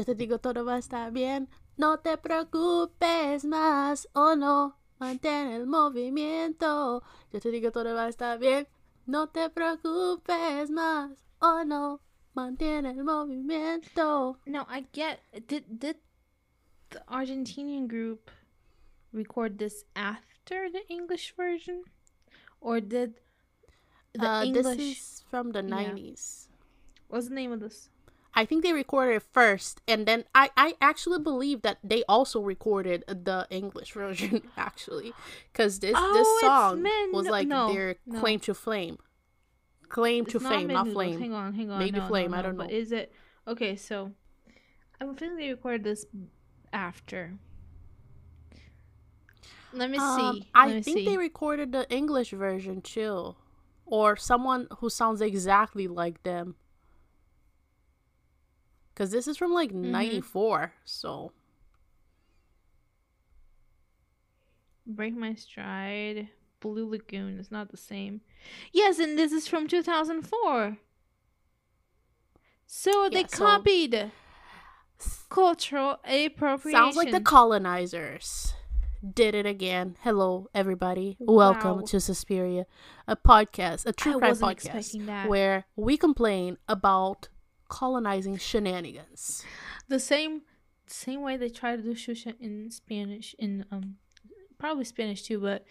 Yo te digo todo va a estar bien. No te preocupes más, oh no. Mantén el movimiento. Yo te digo todo va a estar bien. No te preocupes más, oh no. Mantén el movimiento. No, I get. Did did the Argentinian group record this after the English version, or did the Uh, English? this is from the Yeah. 90s. What's the name of this? I think they recorded it first, and then I, I actually believe that they also recorded the English version actually, because this Oh, this song Men- was like no, their no. claim to fame, claim to It's fame, not flame. Hang on, hang on. Maybe no, Flame, I don't but know. Is it okay? So, I'm feeling they recorded this after. Let me Um, see. I me think see. they recorded the English version too, or someone who sounds exactly like them. Because this is from like Mm-hmm. '94, so Break my stride. Blue Lagoon is not the same. Yes, and this is from 2004. So they Yeah, so- copied cultural appropriation. sounds like the colonizers did it again. Hello, everybody. Welcome Wow. to Suspiria, a podcast, a true crime podcast, where we complain about colonizing shenanigans. the same same way they try to do Xuxa in Spanish in um probably Spanish too, but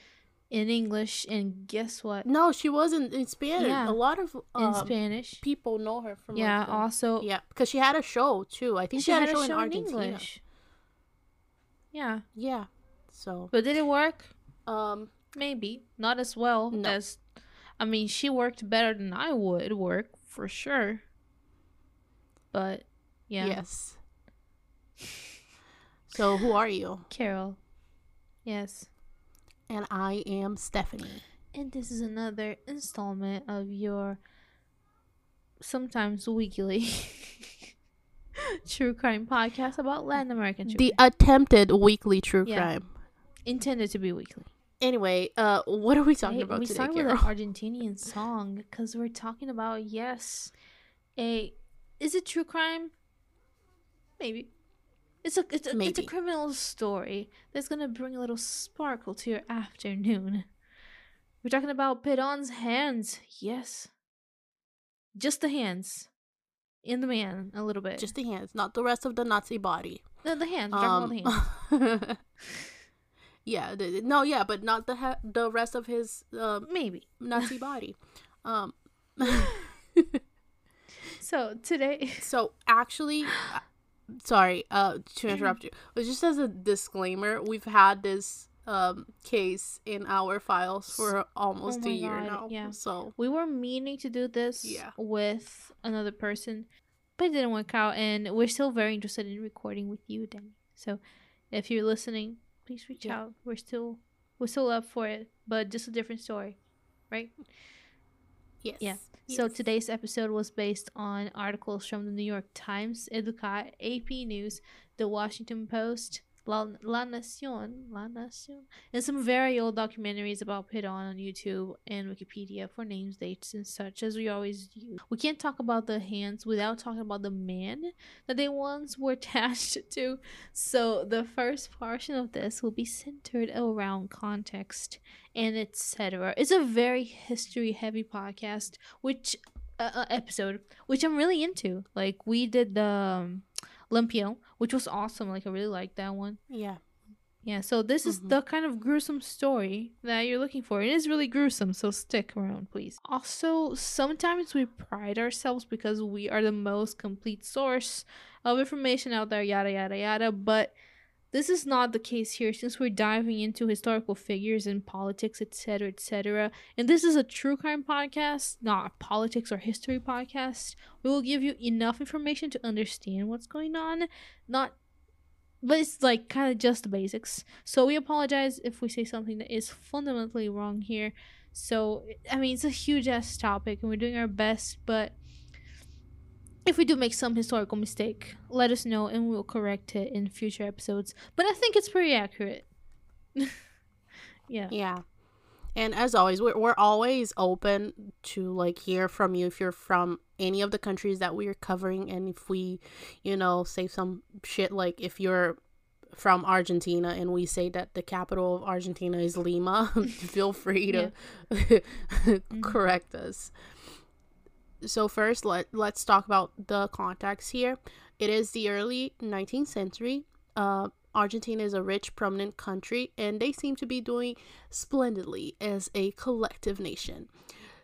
in English. And guess what? No, she wasn't in Spanish. Yeah, A lot of In um, Spanish. people know her from Yeah. Also, yeah, because she had a show too. I think she, had, a show in in Argentina. English. Yeah, Yeah, so but did it work? um, Maybe not as well No. as. I mean, she worked better than I would work for sure. But yeah, yes. So who are you? Carol. Yes. And I am Stephanie. And this is another installment of your sometimes weekly true crime podcast about Latin American true The crime. attempted weekly true Yeah. crime. intended to be weekly. Anyway, uh, what are we talking Hey, about we today, started with an Argentinian song because we're talking about yes, a is it true crime? Maybe. It's a it's a, it's a criminal story that's gonna bring a little sparkle to your afternoon. We're talking about Perón's hands. Yes, just the hands, in the man a little bit. Just the hands, not the rest of the Nazi body. no, the hands. About the Um, hands. yeah, the, the- no, yeah, but not the ha- the rest of his um, Maybe. Nazi body. Um, So today, so actually, uh, sorry, uh, to interrupt you, but just as a disclaimer, we've had this um case in our files for almost Oh a year God, now. yeah. So We were meaning to do this Yeah. with another person, but it didn't work out, and we're still very interested in recording with you, Danny. So, if you're listening, please reach Yeah. out. We're still we're still up for it, but just a different story, right? Yes, Yeah. So today's episode was based on articles from the New York Times, Educat, AP News, The Washington Post, La, La Nacion, La Nacion, and some very old documentaries about Perón on YouTube and Wikipedia for names, dates, and such as we always use. We can't talk about the hands without talking about the man that they once were attached to. So the first portion of this will be centered around context and etc. It's a very history heavy podcast, which uh, uh, episode, which I'm really into. Like we did the um, Lampião, which was awesome. Like I really liked that one. yeah, Yeah, so this is Mhm. the kind of gruesome story that you're looking for. It is really gruesome, so stick around, please. Also, sometimes we pride ourselves because we are the most complete source of information out there, yada yada yada, but this is not the case here since we're diving into historical figures and politics, etc., etc. And this is a true crime podcast, not a politics or history podcast. We will give you enough information to understand what's going on, not but it's like kind of just the basics. So we apologize if we say something that is fundamentally wrong here. So I mean, it's a huge ass topic, and we're doing our best. But if we do make some historical mistake, let us know, and we'll correct it in future episodes. But I think it's pretty accurate. yeah. yeah. And as always, we're, we're always open to like hear from you if you're from any of the countries that we're covering. And if we, you know, say some shit like if you're from Argentina and we say that the capital of Argentina is Lima, feel free to mm-hmm. correct us. So first, let let's talk about the context here. It is the early 19th century. Uh, Argentina is a rich, prominent country, and they seem to be doing splendidly as a collective nation.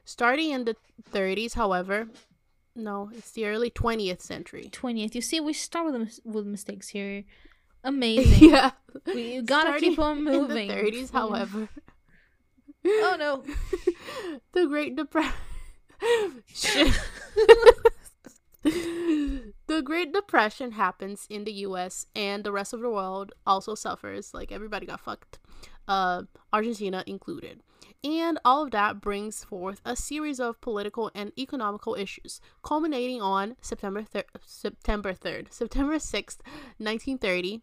Starting in the 30s, however, no, it's the early 20th century. 20th. You see, we start with with mistakes here. Amazing. yeah. We gotta Starting keep on moving. In the 30s, however, Oh no. the Great Depression. the Great Depression happens in the US and the rest of the world also suffers. Like everybody got fucked, uh, Argentina included. And all of that brings forth a series of political and economical issues, culminating on September thir- September 3rd, September 6th, 1930,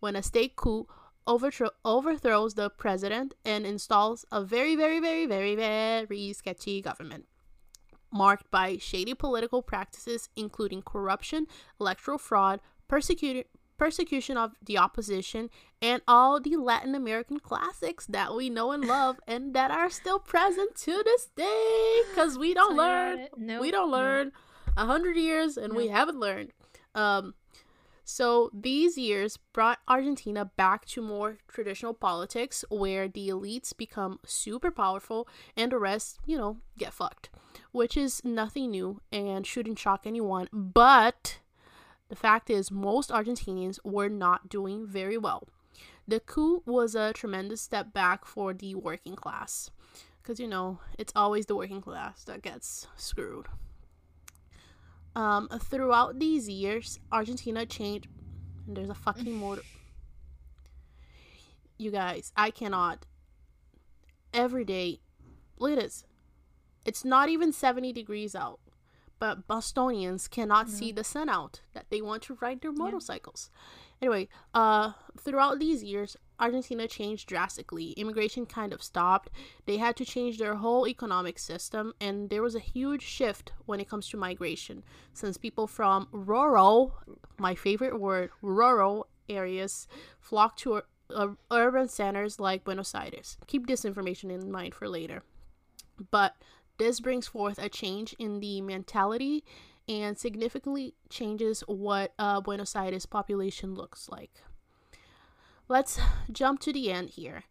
when a state coup overthrow- overthrows the president and installs a very, very, very, very, very sketchy government marked by shady political practices, including corruption, electoral fraud, persecuted persecution of the opposition, and all the Latin American classics that we know and love and that are still present to this day because we don't you learn. Nope, we don't learn a hundred years and we haven't learned. Um, so these years brought Argentina back to more traditional politics where the elites become super powerful and the rest, you know, get fucked, which is nothing new and shouldn't shock anyone. But the fact is, most Argentinians were not doing very well. The coup was a tremendous step back for the working class. Because, you know, it's always the working class that gets screwed. Um, throughout these years, Argentina changed. And there's a fucking motor. You guys, I cannot. Every day, look at this. It's not even 70 degrees out, but Bostonians cannot see the sun out that they want to ride their motorcycles. Anyway, uh, throughout these years, Argentina changed drastically. Immigration kind of stopped. They had to change their whole economic system, and there was a huge shift when it comes to migration, since people from rural, my favorite word, rural areas, flocked to uh, urban centers like Buenos Aires. Keep this information in mind for later. But this brings forth a change in the mentality and significantly changes what uh, Buenos Aires population looks like. Let's jump to the end here.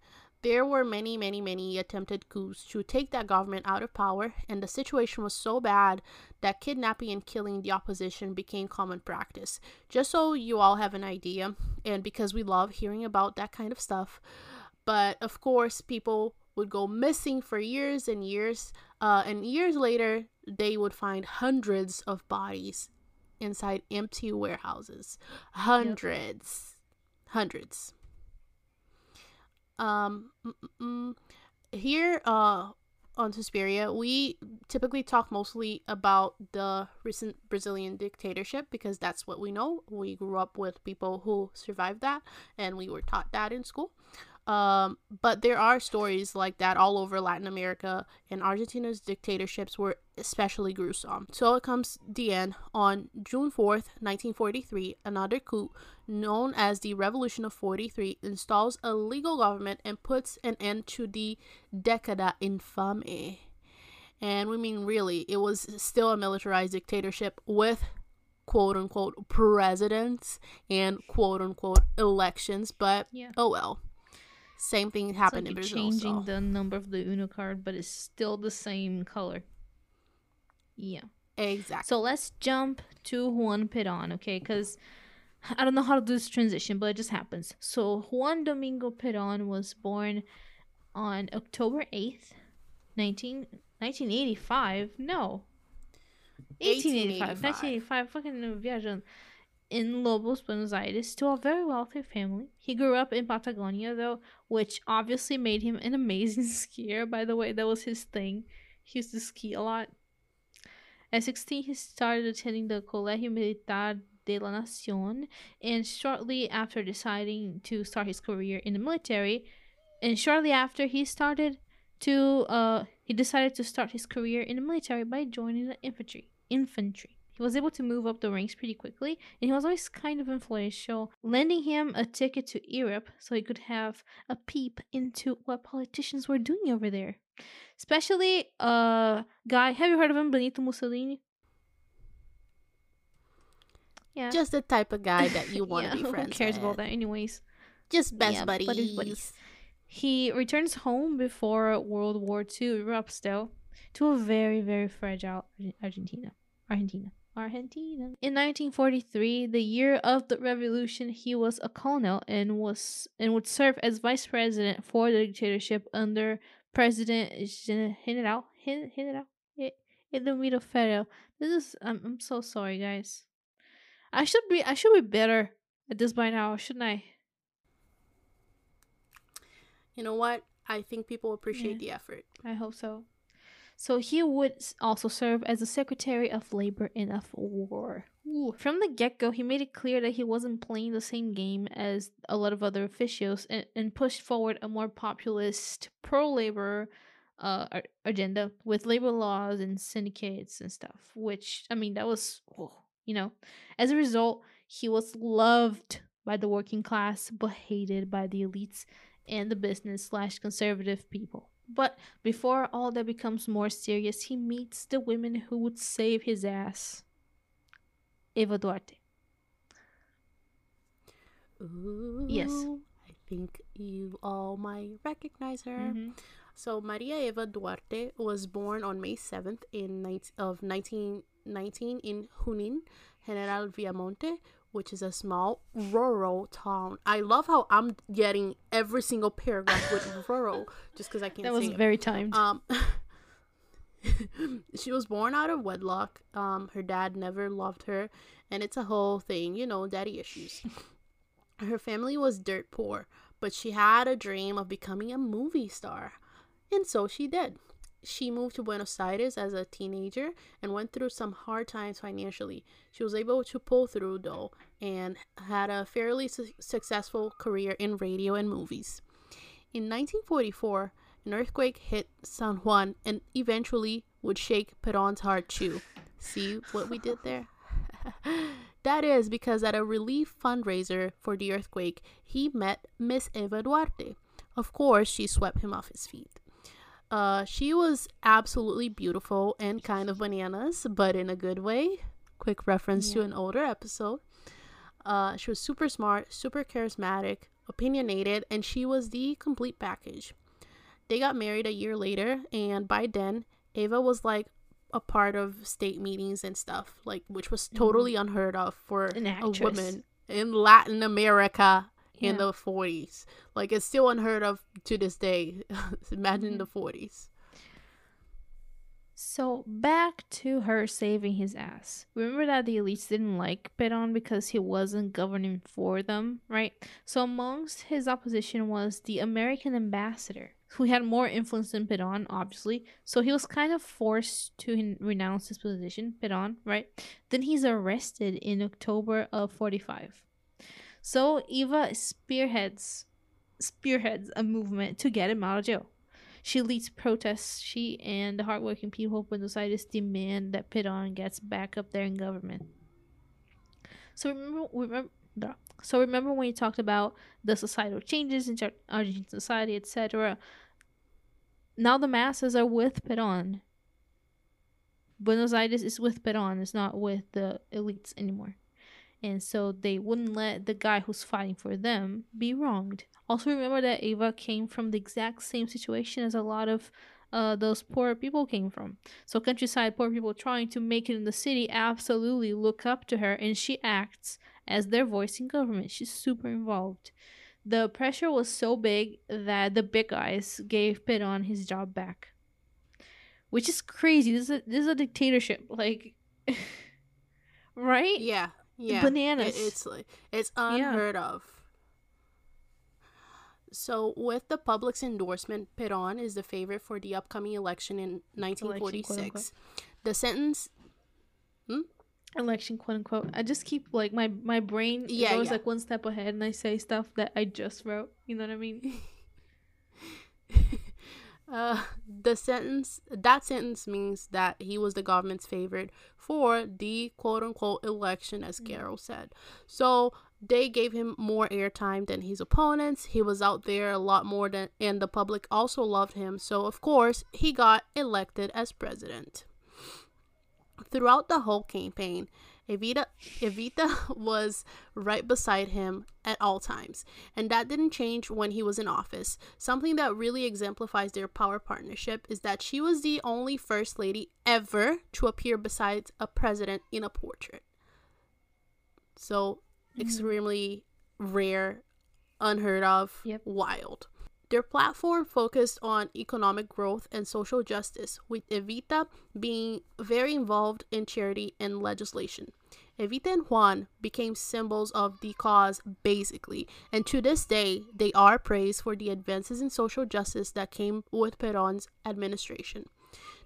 There were many, many, many attempted coups to take that government out of power, and the situation was so bad that kidnapping and killing the opposition became common practice. Just so you all have an idea, and because we love hearing about that kind of stuff, but of course, people would go missing for years and years, uh, and years later, they would find hundreds of bodies inside empty warehouses. Hundreds. Hundreds. Um, here, uh, on Suspiria, we typically talk mostly about the recent Brazilian dictatorship because that's what we know. We grew up with people who survived that, and we were taught that in school. Um, but there are stories like that all over Latin America, and Argentina's dictatorships were especially gruesome. So it comes the end on June 4th, 1943. Another coup, known as the Revolution of 43, installs a legal government and puts an end to the Decada Infame. And we mean really, it was still a militarized dictatorship with quote unquote presidents and quote unquote elections, but Yeah. oh well. Same thing happened It's like in you're Brazil. changing so- the number of the Uno card, but it's still the same color. Yeah. Exactly. So let's jump to Juan Perón, okay? Because I don't know how to do this transition, but it just happens. So Juan Domingo Perón was born on October 8th, 19, 1985. No. 1885. 1985. Fucking viajando. In Lobos, Buenos Aires, to a very wealthy family. He grew up in Patagonia, though, which obviously made him an amazing skier. By the way, that was his thing. He used to ski a lot. At 16, he started attending the Colegio Militar de la Nación, and shortly after deciding to start his career in the military, and shortly after, he started to uh he decided to start his career in the military by joining the infantry. Infantry. He was able to move up the ranks pretty quickly, and he was always kind of influential, lending him a ticket to Europe so he could have a peep into what politicians were doing over there. Especially a uh, guy, have you heard of him, Benito Mussolini? Yeah. Just the type of guy that you want to yeah, be friends Who cares with. about that, anyways? Just best Yeah, buddies. buddies, buddies. He returns home before World War II erupts, though, to a very, very fragile Argentina. Argentina. Argentina. In 1943, the year of the revolution, he was a colonel and was and would serve as vice president for the dictatorship under President Gen- General Gen- General Edelmiro Farrell. This is I'm I'm so sorry, guys. I should be I should be better at this by now, shouldn't I? You know what? I think people appreciate the effort. I hope so. So he would also serve as the Secretary of Labor and of War. Ooh. From the get go, he made it clear that he wasn't playing the same game as a lot of other officials and, and pushed forward a more populist, pro labor uh, agenda with labor laws and syndicates and stuff. Which, I mean, that was, oh, you know, as a result, he was loved by the working class but hated by the elites and the business slash conservative people. But before all that becomes more serious, he meets the women who would save his ass. Eva Duarte. Ooh, Yes. I think you all might recognize her. Mhm. So Maria Eva Duarte was born on May 7th in 19, of 1919 in Junin, General Viamonte, which is a small rural town. I love how I'm getting every single paragraph with rural just because I can't That was say it. very timed. Um, she was born out of wedlock. Um, her dad never loved her, and it's a whole thing, you know, daddy issues. her family was dirt poor, but she had a dream of becoming a movie star, and so she did. She moved to Buenos Aires as a teenager and went through some hard times financially. She was able to pull through though and had a fairly su- successful career in radio and movies. In 1944, an earthquake hit San Juan and eventually would shake Peron's heart too. See what we did there? that is because at a relief fundraiser for the earthquake, he met Miss Eva Duarte. Of course, she swept him off his feet. Uh, she was absolutely beautiful and kind of bananas, but in a good way. Quick reference to an older episode. Uh, she was super smart, super charismatic, opinionated, and she was the complete package. They got married a year later, and by then, Ava was like a part of state meetings and stuff, like which was totally unheard of for a woman in Latin America in Yeah. the 40s. Like it's still unheard of to this day. Imagine Mhm. the 40s. So back to her saving his ass. Remember that the elites didn't like Peron because he wasn't governing for them, right? So amongst his opposition was the American ambassador, who had more influence than Peron, obviously. So he was kind of forced to renounce his position, Peron, right? Then he's arrested in October of 45. So Eva spearheads spearheads a movement to get him out of jail. She leads protests. She and the hardworking people of Buenos Aires demand that Peron gets back up there in government. So remember, remember, so remember when you talked about the societal changes in Argentine society, etc. Now the masses are with Peron. Buenos Aires is with Peron. It's not with the elites anymore. And so they wouldn't let the guy who's fighting for them be wronged. Also, remember that Ava came from the exact same situation as a lot of uh, those poor people came from. So, countryside poor people trying to make it in the city absolutely look up to her, and she acts as their voice in government. She's super involved. The pressure was so big that the big guys gave Peron his job back, which is crazy. This is a, this is a dictatorship, like, right? Yeah. Yeah. Bananas. It- it's like it's unheard of. So, with the public's endorsement, Peron is the favorite for the upcoming election in Election, quote, 1946. the sentence hmm? election quote unquote i just keep like my my brain Yeah, goes yeah. like one step ahead and i say stuff that i just wrote you know what i mean Uh, the sentence that sentence means that he was the government's favorite for the quote unquote election, as Carol said. So they gave him more airtime than his opponents. He was out there a lot more than, and the public also loved him. So of course he got elected as president. Throughout the whole campaign, Evita Evita was right beside him at all times, and that didn't change when he was in office. Something that really exemplifies their power partnership is that she was the only first lady ever to appear beside a president in a portrait. So, mm-hmm. extremely rare, unheard of, yep. wild. Their platform focused on economic growth and social justice, with Evita being very involved in charity and legislation. Evita and Juan became symbols of the cause, basically, and to this day, they are praised for the advances in social justice that came with Perón's administration.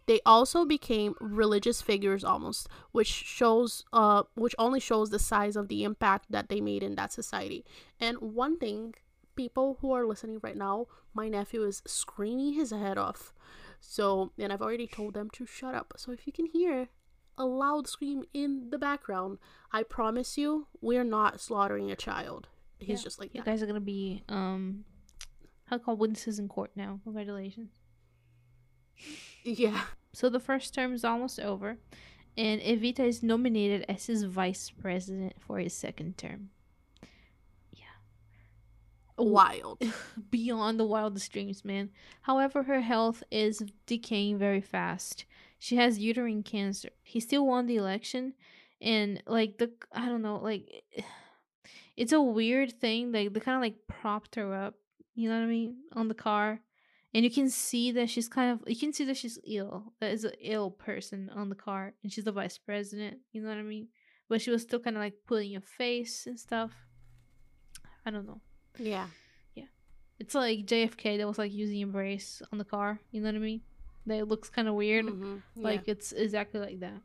They also became religious figures almost, which shows uh which only shows the size of the impact that they made in that society. And one thing people who are listening right now, my nephew is screaming his head off. So, and I've already told them to shut up. So, if you can hear a loud scream in the background, I promise you, we're not slaughtering a child. He's yeah. just like you guys are gonna be um, how called witnesses in court now. Congratulations. Yeah. So the first term is almost over, and Evita is nominated as his vice president for his second term wild. Beyond the wildest dreams, man. However, her health is decaying very fast. She has uterine cancer. He still won the election and like the I don't know, like it's a weird thing. Like they kind of like propped her up, you know what I mean, on the car. And you can see that she's kind of you can see that she's ill. That is an ill person on the car and she's the vice president, you know what I mean? But she was still kind of like pulling your face and stuff. I don't know. Yeah. Yeah. It's like JFK that was like using embrace on the car. You know what I mean? That looks kind of weird. Mm-hmm. Like it's exactly like that.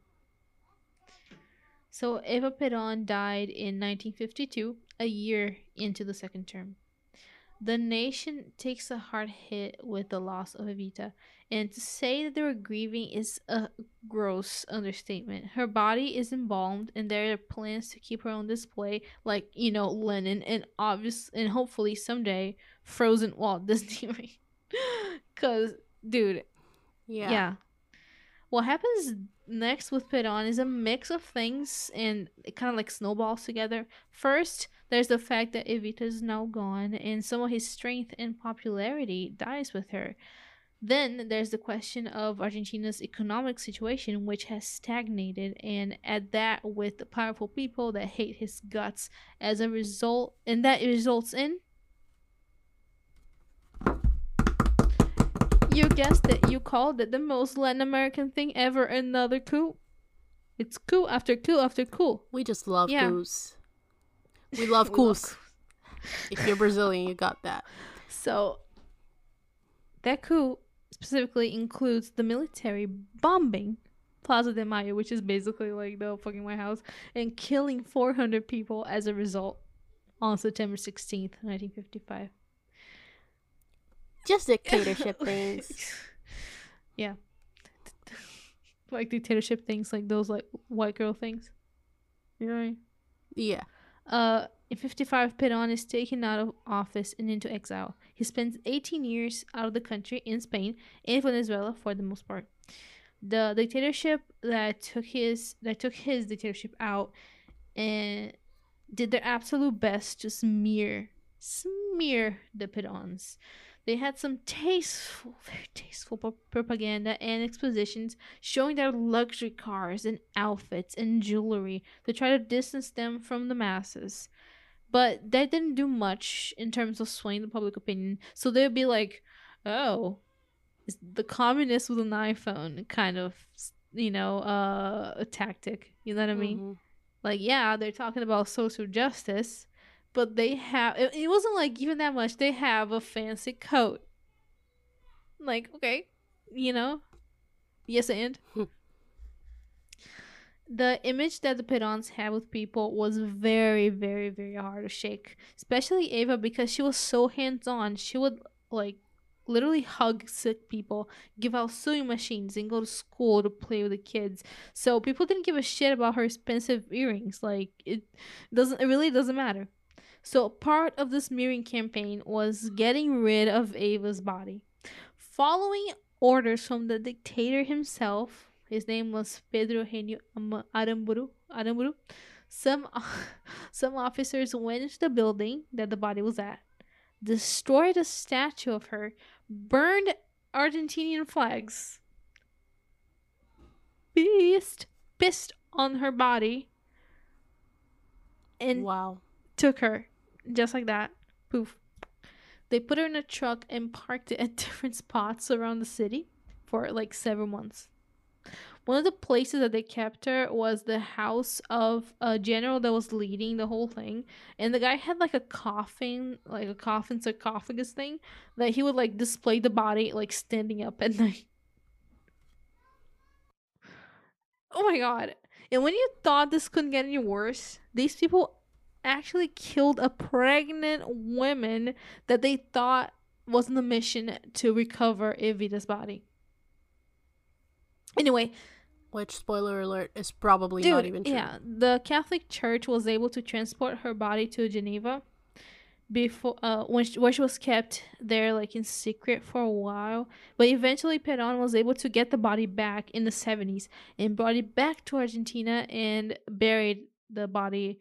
So Eva Perón died in 1952, a year into the second term. The nation takes a hard hit with the loss of Evita, and to say that they were grieving is a gross understatement. Her body is embalmed, and there are plans to keep her on display, like you know Lenin, and obvious, and hopefully someday frozen Walt Disney. Cause, dude, yeah, yeah. What happens next with Perón is a mix of things, and it kind of like snowballs together. First, there's the fact that Evita is now gone, and some of his strength and popularity dies with her. Then there's the question of Argentina's economic situation, which has stagnated, and at that with the powerful people that hate his guts as a result, and that results in. You guessed it, you called it the most Latin American thing ever another coup. It's coup after coup after coup. We just love yeah. coups. We love coups. if you're Brazilian, you got that. So, that coup specifically includes the military bombing Plaza de Mayo, which is basically like the fucking White House, and killing 400 people as a result on September 16th, 1955. Just dictatorship things. Yeah. like dictatorship things, like those like white girl things. You know what I mean? Yeah. Uh, in 55, Perón is taken out of office and into exile. He spends 18 years out of the country in Spain and Venezuela for the most part. The dictatorship that took his that took his dictatorship out and did their absolute best to smear smear the Peróns. They had some tasteful, very tasteful propaganda and expositions showing their luxury cars and outfits and jewelry to try to distance them from the masses. But that didn't do much in terms of swaying the public opinion. So they'd be like, oh, the communist with an iPhone kind of, you know, uh, a tactic. You know what I mean? Mm-hmm. Like, yeah, they're talking about social justice, but they have it, it wasn't like even that much they have a fancy coat like okay you know yes and hmm. the image that the Peróns had with people was very very very hard to shake especially Ava because she was so hands-on she would like literally hug sick people, give out sewing machines, and go to school to play with the kids. So people didn't give a shit about her expensive earrings. Like it doesn't it really doesn't matter. So part of this smearing campaign was getting rid of Ava's body. Following orders from the dictator himself, his name was Pedro Eugenio Aramburu, Aramburu. Some some officers went into the building that the body was at, destroyed a statue of her, burned Argentinian flags, pissed, pissed on her body, and Wow. took her just like that. Poof. They put her in a truck and parked it at different spots around the city for like several months. One of the places that they kept her was the house of a general that was leading the whole thing. And the guy had like a coffin, like a coffin sarcophagus thing, that he would like display the body like standing up at night. Oh my god. And when you thought this couldn't get any worse, these people actually killed a pregnant woman that they thought was in the mission to recover Evita's body. Anyway, Which, spoiler alert, is probably dude, not even true. yeah, the Catholic Church was able to transport her body to Geneva before uh when she, where she was kept there like in secret for a while but eventually Perón was able to get the body back in the 70s and brought it back to Argentina and buried the body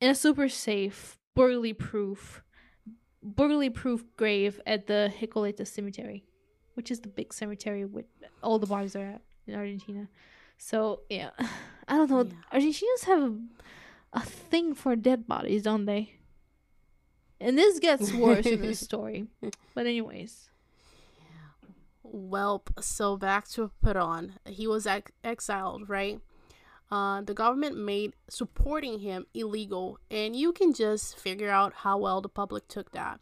in a super safe burglary proof burglary proof grave at the Recoleta cemetery which is the big cemetery with all the bodies are at in Argentina so yeah I don't know Yeah. Argentinians have a, a thing for dead bodies don't they and this gets worse in the story. But anyways, Welp, so back to Peron. He was ex- exiled, right? Uh, the government made supporting him illegal, and you can just figure out how well the public took that.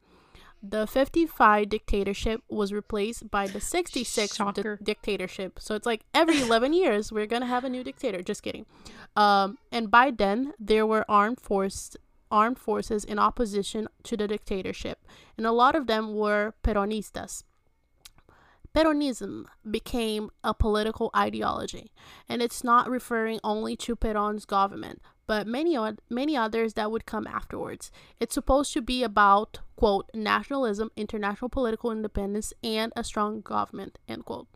The 55 dictatorship was replaced by the 66 di- dictatorship. So it's like every 11 years we're gonna have a new dictator. Just kidding. Um, and by then there were armed force armed forces in opposition to the dictatorship, and a lot of them were Peronistas. Peronism became a political ideology, and it's not referring only to Peron's government, but many od- many others that would come afterwards. It's supposed to be about quote nationalism, international political independence, and a strong government end quote.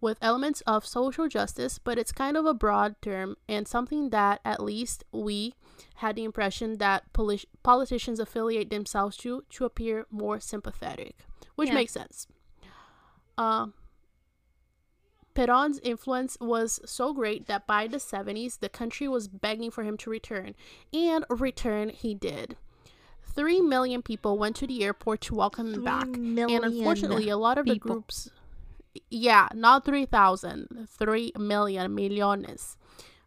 With elements of social justice, but it's kind of a broad term and something that at least we had the impression that poli- politicians affiliate themselves to to appear more sympathetic, which Yeah. makes sense. Uh, Peron's influence was so great that by the 70s, the country was begging for him to return, and return he did. Three million people went to the airport to welcome him back, and unfortunately, a lot of the groups, yeah, not 3,000, 3 million, millones.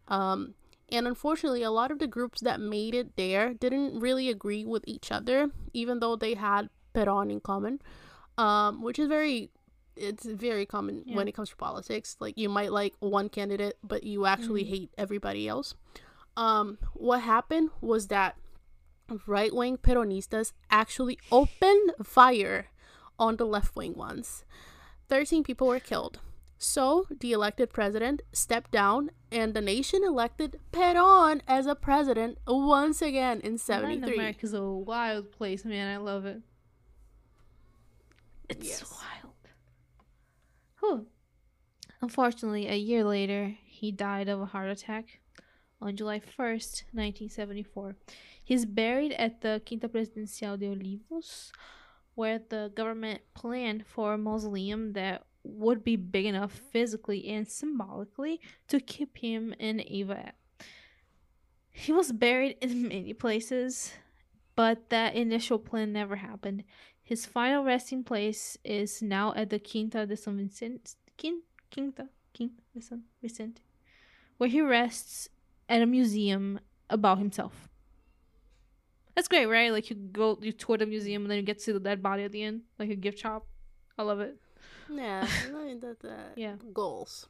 Um, and unfortunately, a lot of the groups that made it there didn't really agree with each other, even though they had Peron in common, um, which is very, it's very common Yeah. when it comes to politics. Like you might like one candidate, but you actually Mhm. hate everybody else. Um, what happened was that right wing Peronistas actually opened fire on the left wing ones. 13 people were killed. So the elected president stepped down, and the nation elected Peron as a president once again in Latin 73. America's a wild place, man. I love it. It's Yes. wild. Whew. Unfortunately, a year later, he died of a heart attack on July 1st, 1974. He's buried at the Quinta Presidencial de Olivos, where the government planned for a mausoleum that would be big enough physically and symbolically to keep him and Eva at. He was buried in many places, but that initial plan never happened. His final resting place is now at the Quinta de San Vicente, Quin, Quinta, Quinta de San Vicente, where he rests at a museum about himself. That's great, right? Like you go, you tour the museum, and then you get to see the dead body at the end, like a gift shop. I love it. Yeah, I mean, that, that Yeah. goals.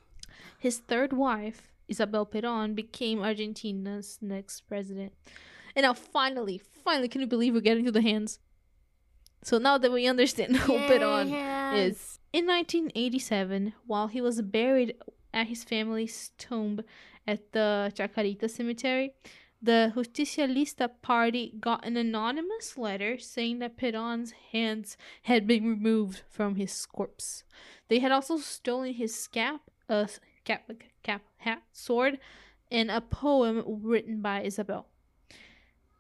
His third wife, Isabel Perón, became Argentina's next president. And now, finally, finally, can you believe we're getting to the hands? So now that we understand who Peron Yes. is. In 1987, while he was buried at his family's tomb at the Chacarita Cemetery, the Justicialista Party got an anonymous letter saying that Peron's hands had been removed from his corpse. They had also stolen his cap, uh, cap, cap, hat, sword, and a poem written by Isabel.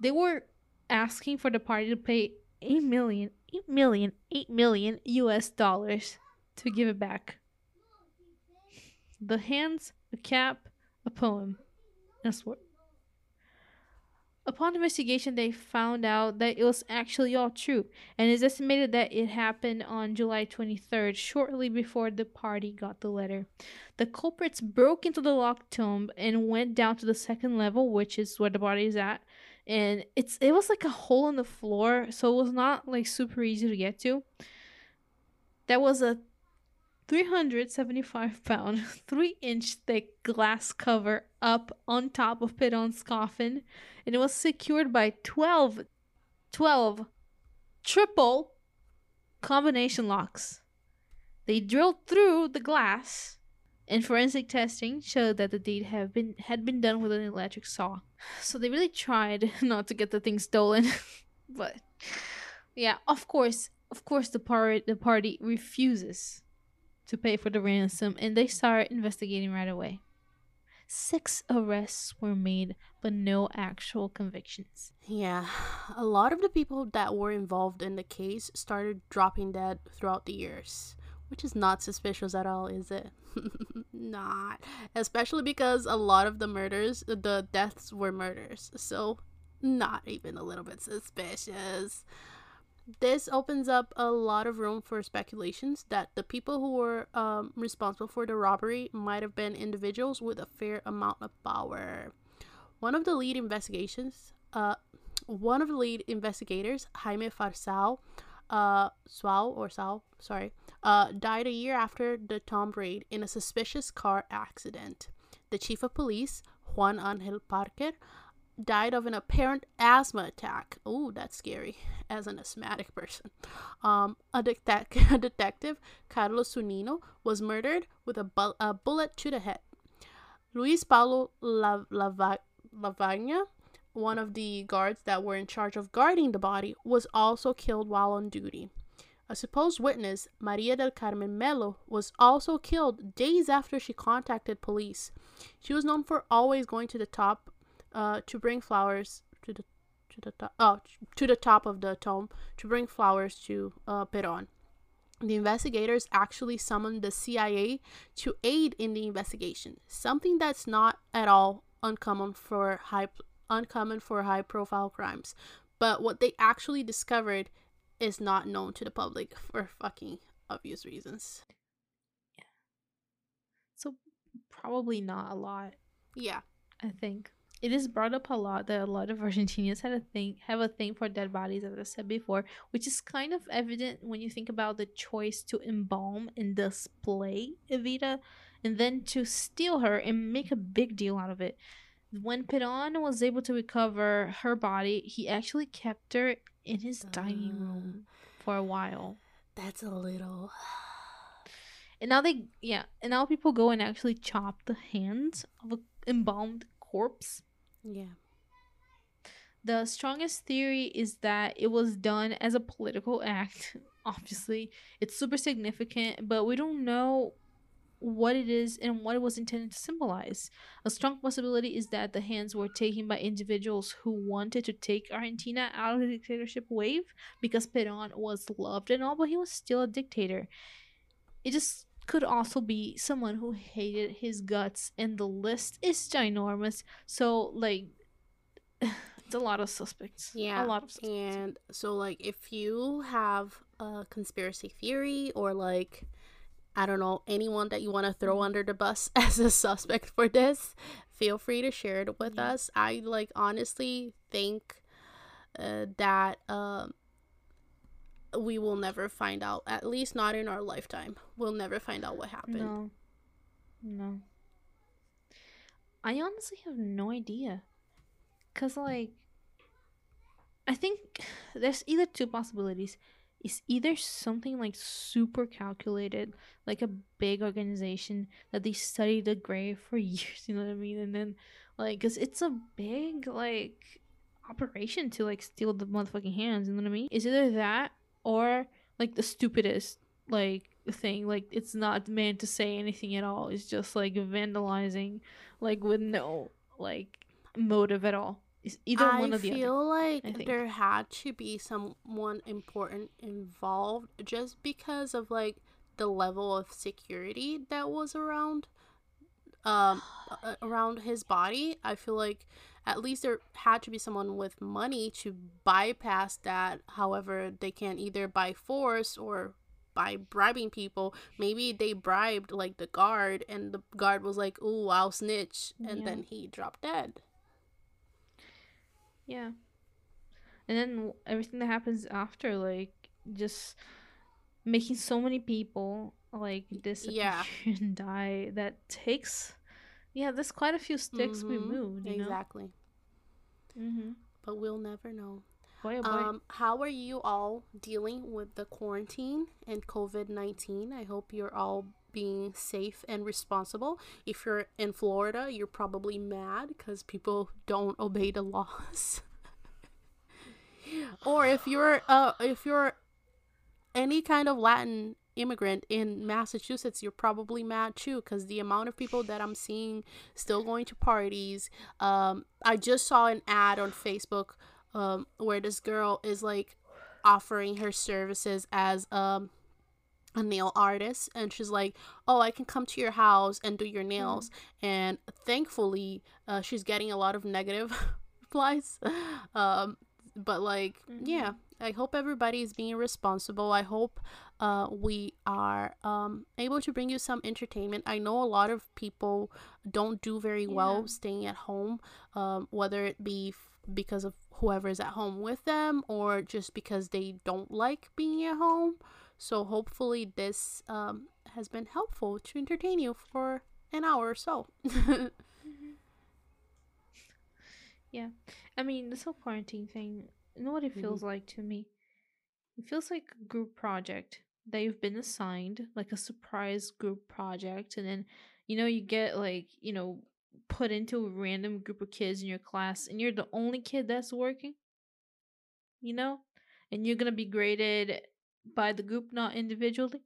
They were asking for the party to pay 8 million, 8 million, 8 million US dollars to give it back. The hands, a cap, a poem, and a sword. Upon investigation, they found out that it was actually all true, and it's estimated that it happened on July 23rd, shortly before the party got the letter. The culprits broke into the locked tomb and went down to the second level, which is where the body is at. And it's it was like a hole in the floor, so it was not like super easy to get to. That was a 375 pound, 3 inch thick glass cover up on top of Peron's coffin, and it was secured by 12, 12 triple combination locks. They drilled through the glass, and forensic testing showed that the deed have been had been done with an electric saw. So they really tried not to get the thing stolen, but yeah, of course, of course, the part the party refuses to pay for the ransom, and they start investigating right away. Six arrests were made, but no actual convictions. Yeah, a lot of the people that were involved in the case started dropping dead throughout the years, which is not suspicious at all, is it? not. Especially because a lot of the murders, the deaths were murders, so not even a little bit suspicious. This opens up a lot of room for speculations that the people who were um, responsible for the robbery might have been individuals with a fair amount of power. One of the lead investigations, uh, one of the lead investigators, Jaime Farsal, uh, or Sao, sorry, uh, died a year after the tomb raid in a suspicious car accident. The chief of police, Juan Angel Pirker, died of an apparent asthma attack. Oh, that's scary as an asthmatic person. Um, a, a detective, Carlos Sunino, was murdered with a, bu- a bullet to the head. Luis Paulo La- Lava- Lavagna, one of the guards that were in charge of guarding the body, was also killed while on duty. A supposed witness, Maria del Carmen Melo, was also killed days after she contacted police. She was known for always going to the top uh, to bring flowers to the to the top oh to the top of the tomb to bring flowers to uh, Peron. The investigators actually summoned the CIA to aid in the investigation, something that's not at all uncommon for high uncommon for high profile crimes. But what they actually discovered is not known to the public for fucking obvious reasons. So probably not a lot, Yeah. I think. It is brought up a lot that a lot of Argentinians had a thing have a thing for dead bodies, as I said before, which is kind of evident when you think about the choice to embalm and display Evita, and then to steal her and make a big deal out of it. When Peron was able to recover her body, he actually kept her in his dining room uh, for a while. That's a little And now they, yeah, and now people go and actually chop the hands of an embalmed corpse. yeah. The strongest theory is that it was done as a political act. Obviously, it's super significant, but we don't know what it is and what it was intended to symbolize. A strong possibility is that the hands were taken by individuals who wanted to take Argentina out of the dictatorship wave because Peron was loved and all, but he was still a dictator. It just could also be someone who hated his guts, and the list is ginormous. So, like, it's a lot of suspects. Yeah, a lot of suspects. And so, like, if you have a conspiracy theory or, like, I don't know, anyone that you want to throw under the bus as a suspect for this, feel free to share it with Yeah. us. I, like, honestly think uh, that um, we will never find out, at least not in our lifetime. We'll never find out what happened. No. No. I honestly have no idea. Cause like I think there's either two possibilities. Is either something like super calculated, like a big organization that they study the grave for years, you know what I mean? And then, like, because it's a big, like, operation to, like, steal the motherfucking hands, you know what I mean? Is either that or, like, the stupidest, like, thing. Like, it's not meant to say anything at all. It's just, like, vandalizing, like, with no, like, motive at all. It's either I one or the other. feel like I there had to be someone important involved just because of like the level of security that was around um around his body. I feel like at least there had to be someone with money to bypass that. However, they can either by force or by bribing people. Maybe they bribed like the guard and the guard was like, "Ooh, I'll snitch." And Yeah. then he dropped dead. Yeah. And then everything that happens after, like, just making so many people, like, disappear yeah. and die, that takes. Yeah, there's quite a few sticks we Mhm, moved, you Exactly. Mm-hmm. But we'll never know. Boy, oh boy. Um, how are you all dealing with the quarantine and COVID 19? I hope you're all being safe and responsible. If you're in Florida, you're probably mad because people don't obey the laws. or if you're uh if you're any kind of Latin immigrant in Massachusetts, you're probably mad too because the amount of people that I'm seeing still going to parties. Um, I just saw an ad on Facebook um, where this girl is like offering her services as um, a nail artist, and she's like, "Oh, I can come to your house and do your nails." And thankfully, uh, she's getting a lot of negative replies. Um, but like, yeah, I hope everybody is being responsible. I hope uh, we are um, able to bring you some entertainment. I know a lot of people don't do very well staying at home, um, whether it be f- because of whoever is at home with them or just because they don't like being at home. So hopefully this um, has been helpful to entertain you for an hour or so. Yeah. I mean, this whole quarantine thing, you know what it feels like to me? It feels like a group project that you've been assigned, like a surprise group project, and then, you know, you get like, you know, put into a random group of kids in your class, and you're the only kid that's working, you know? And you're gonna be graded by the group, not individually.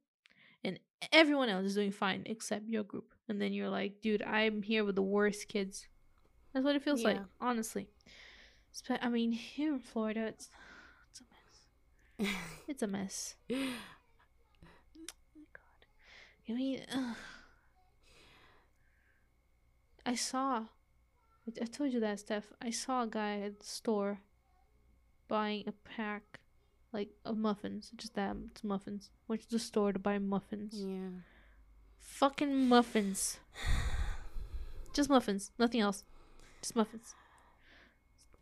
And everyone else is doing fine except your group. And then you're like, dude, I'm here with the worst kids. That's what it feels like, honestly. Spe- I mean, here in Florida, it's it's a mess. It's a mess. My God. I mean. I saw. I- I told you that, Steph. I saw a guy at the store buying a pack, like of muffins. Just that, it's muffins. Went to the store to buy muffins. yeah. Fucking muffins. Just muffins. Nothing else. Just muffins.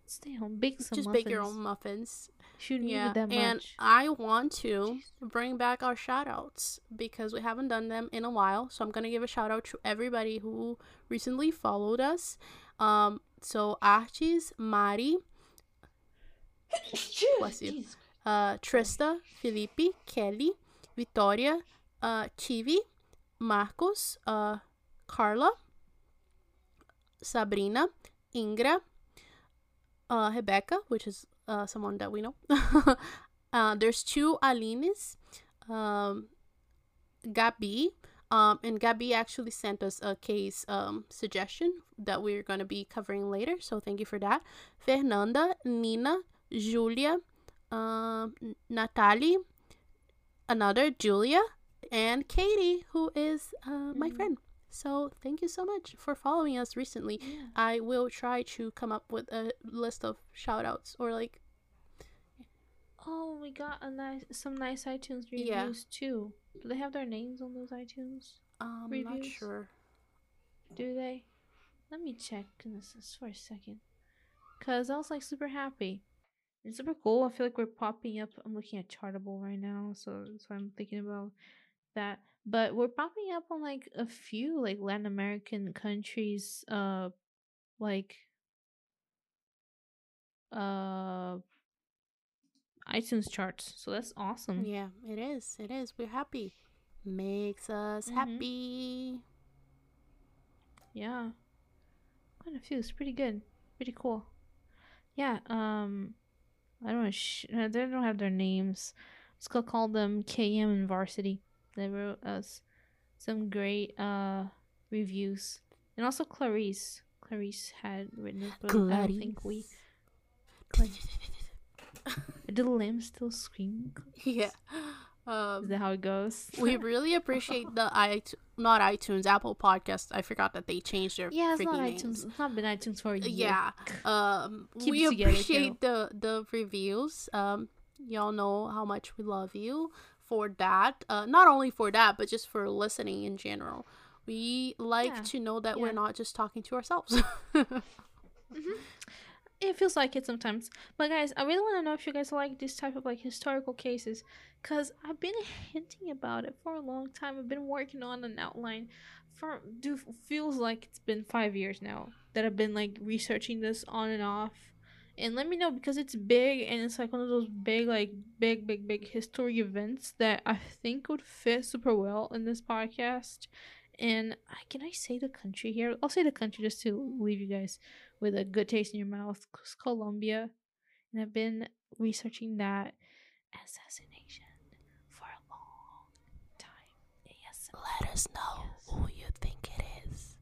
Stay home. Bake some Just muffins. bake your own muffins. Shouldn't Yeah, that and. I want to bring back our shout outs because we haven't done them in a while. So I'm going to give a shout out to everybody who recently followed us. Um, so Archis, Mari, bless you. Jeez. Uh, Trista, Felipe, Kelly, Vitória, uh, Chivi, Marcos, uh, Carla, Sabrina, Ingra, uh, Rebecca, which is uh, someone that we know. uh, there's two Alines, um, Gabi, um, and Gabi actually sent us a case um, suggestion that we're going to be covering later. So thank you for that. Fernanda, Nina, Julia, um, Natalie, another Julia, and Katie, who is uh, my Mhm. friend. So thank you so much for following us recently. Yeah. I will try to come up with a list of shout outs or like Oh, we got a nice, some nice iTunes reviews Yeah. too. Do they have their names on those iTunes? um I'm not sure. Do they? Let me check this for a second. Cause I was like super happy. It's super cool. I feel like we're popping up. I'm looking at Chartable right now, so so I'm thinking about that. But we're popping up on like a few like Latin American countries, uh, like uh iTunes charts. So that's awesome. Yeah, it is. It is. We're happy. Makes us Mhm. happy. Yeah. Quite a few. It's pretty good. Pretty cool. Yeah. Um, I don't know. Sh- uh, they don't have their names. Let's go call them KM and Varsity. They wrote us some great uh reviews, and also Clarice. Clarice had written it, but I don't think we. Did the lamb still scream? yeah. Is Um, that how it goes? we really appreciate the i not iTunes Apple podcast. I forgot that they changed their yeah, it's not names. iTunes. It's not been iTunes for a year. Yeah. Um, Keep we appreciate the the reviews. Um, y'all know how much we love you for that. Uh, not only for that, but just for listening in general. We like Yeah. to know that Yeah. we're not just talking to ourselves. it feels like it sometimes. But guys i really want to know if you guys like this type of like historical cases because i've been hinting about it for a long time. I've been working on an outline for do feels like it's been five years now that i've been like researching this on and off. And let me know because it's big and it's like one of those big like big big big history events that i think would fit super well in this podcast. And I, can i say the country here? I'll say the country just to leave you guys with a good taste in your mouth. It's Colombia, and I've been researching that assassination for a long time. Yes, Let us know who you think it is,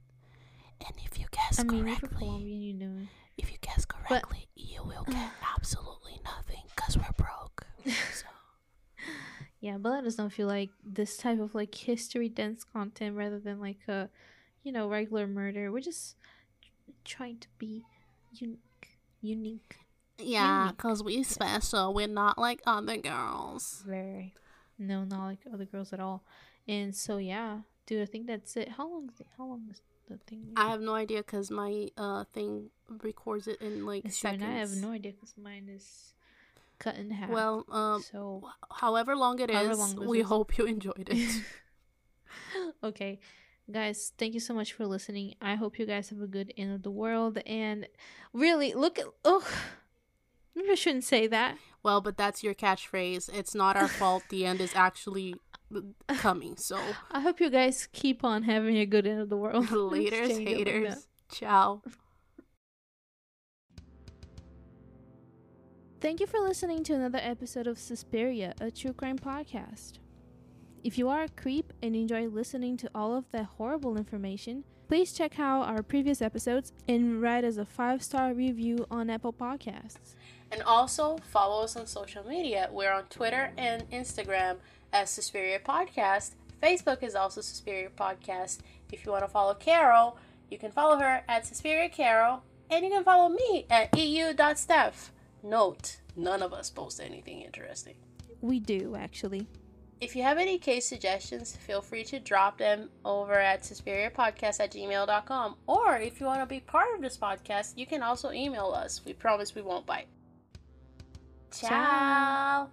and if you guess I mean, correctly, you know. if you guess correctly, you will get absolutely nothing because we're broke. So. Yeah, but let us know if you like this type of like history dense content rather than like a, you know, regular murder. We're just trying to be unique. Unique. Yeah, because we special. We're not like other girls. Very. No, not like other girls at all. And so yeah, dude, I think that's it. How long is it? How long is the thing? I have no idea because my uh thing records it in like seconds. and I have no idea because mine is cut in half. Well, um, so however long it is, long we is. hope you enjoyed it. okay, guys, thank you so much for listening. I hope you guys have a good end of the world. And really, look at oh, maybe I shouldn't say that. well, but that's your catchphrase. It's not our fault. The end is actually coming. So I hope you guys keep on having a good end of the world. like haters. Ciao. Thank you for listening to another episode of Suspiria, a true crime podcast. If you are a creep and enjoy listening to all of that horrible information, please check out our previous episodes and write us a five star review on Apple Podcasts. And also follow us on social media. We're on Twitter and Instagram as Suspiria Podcast. Facebook is also Suspiria Podcast. If you want to follow Carol, you can follow her at Suspiria Carol. And you can follow me at eu.steph. Note, none of us post anything interesting. We do, actually. If you have any case suggestions, feel free to drop them over at suspiriapodcast at gmail.com. Or if you want to be part of this podcast, you can also email us. We promise we won't bite. Ciao.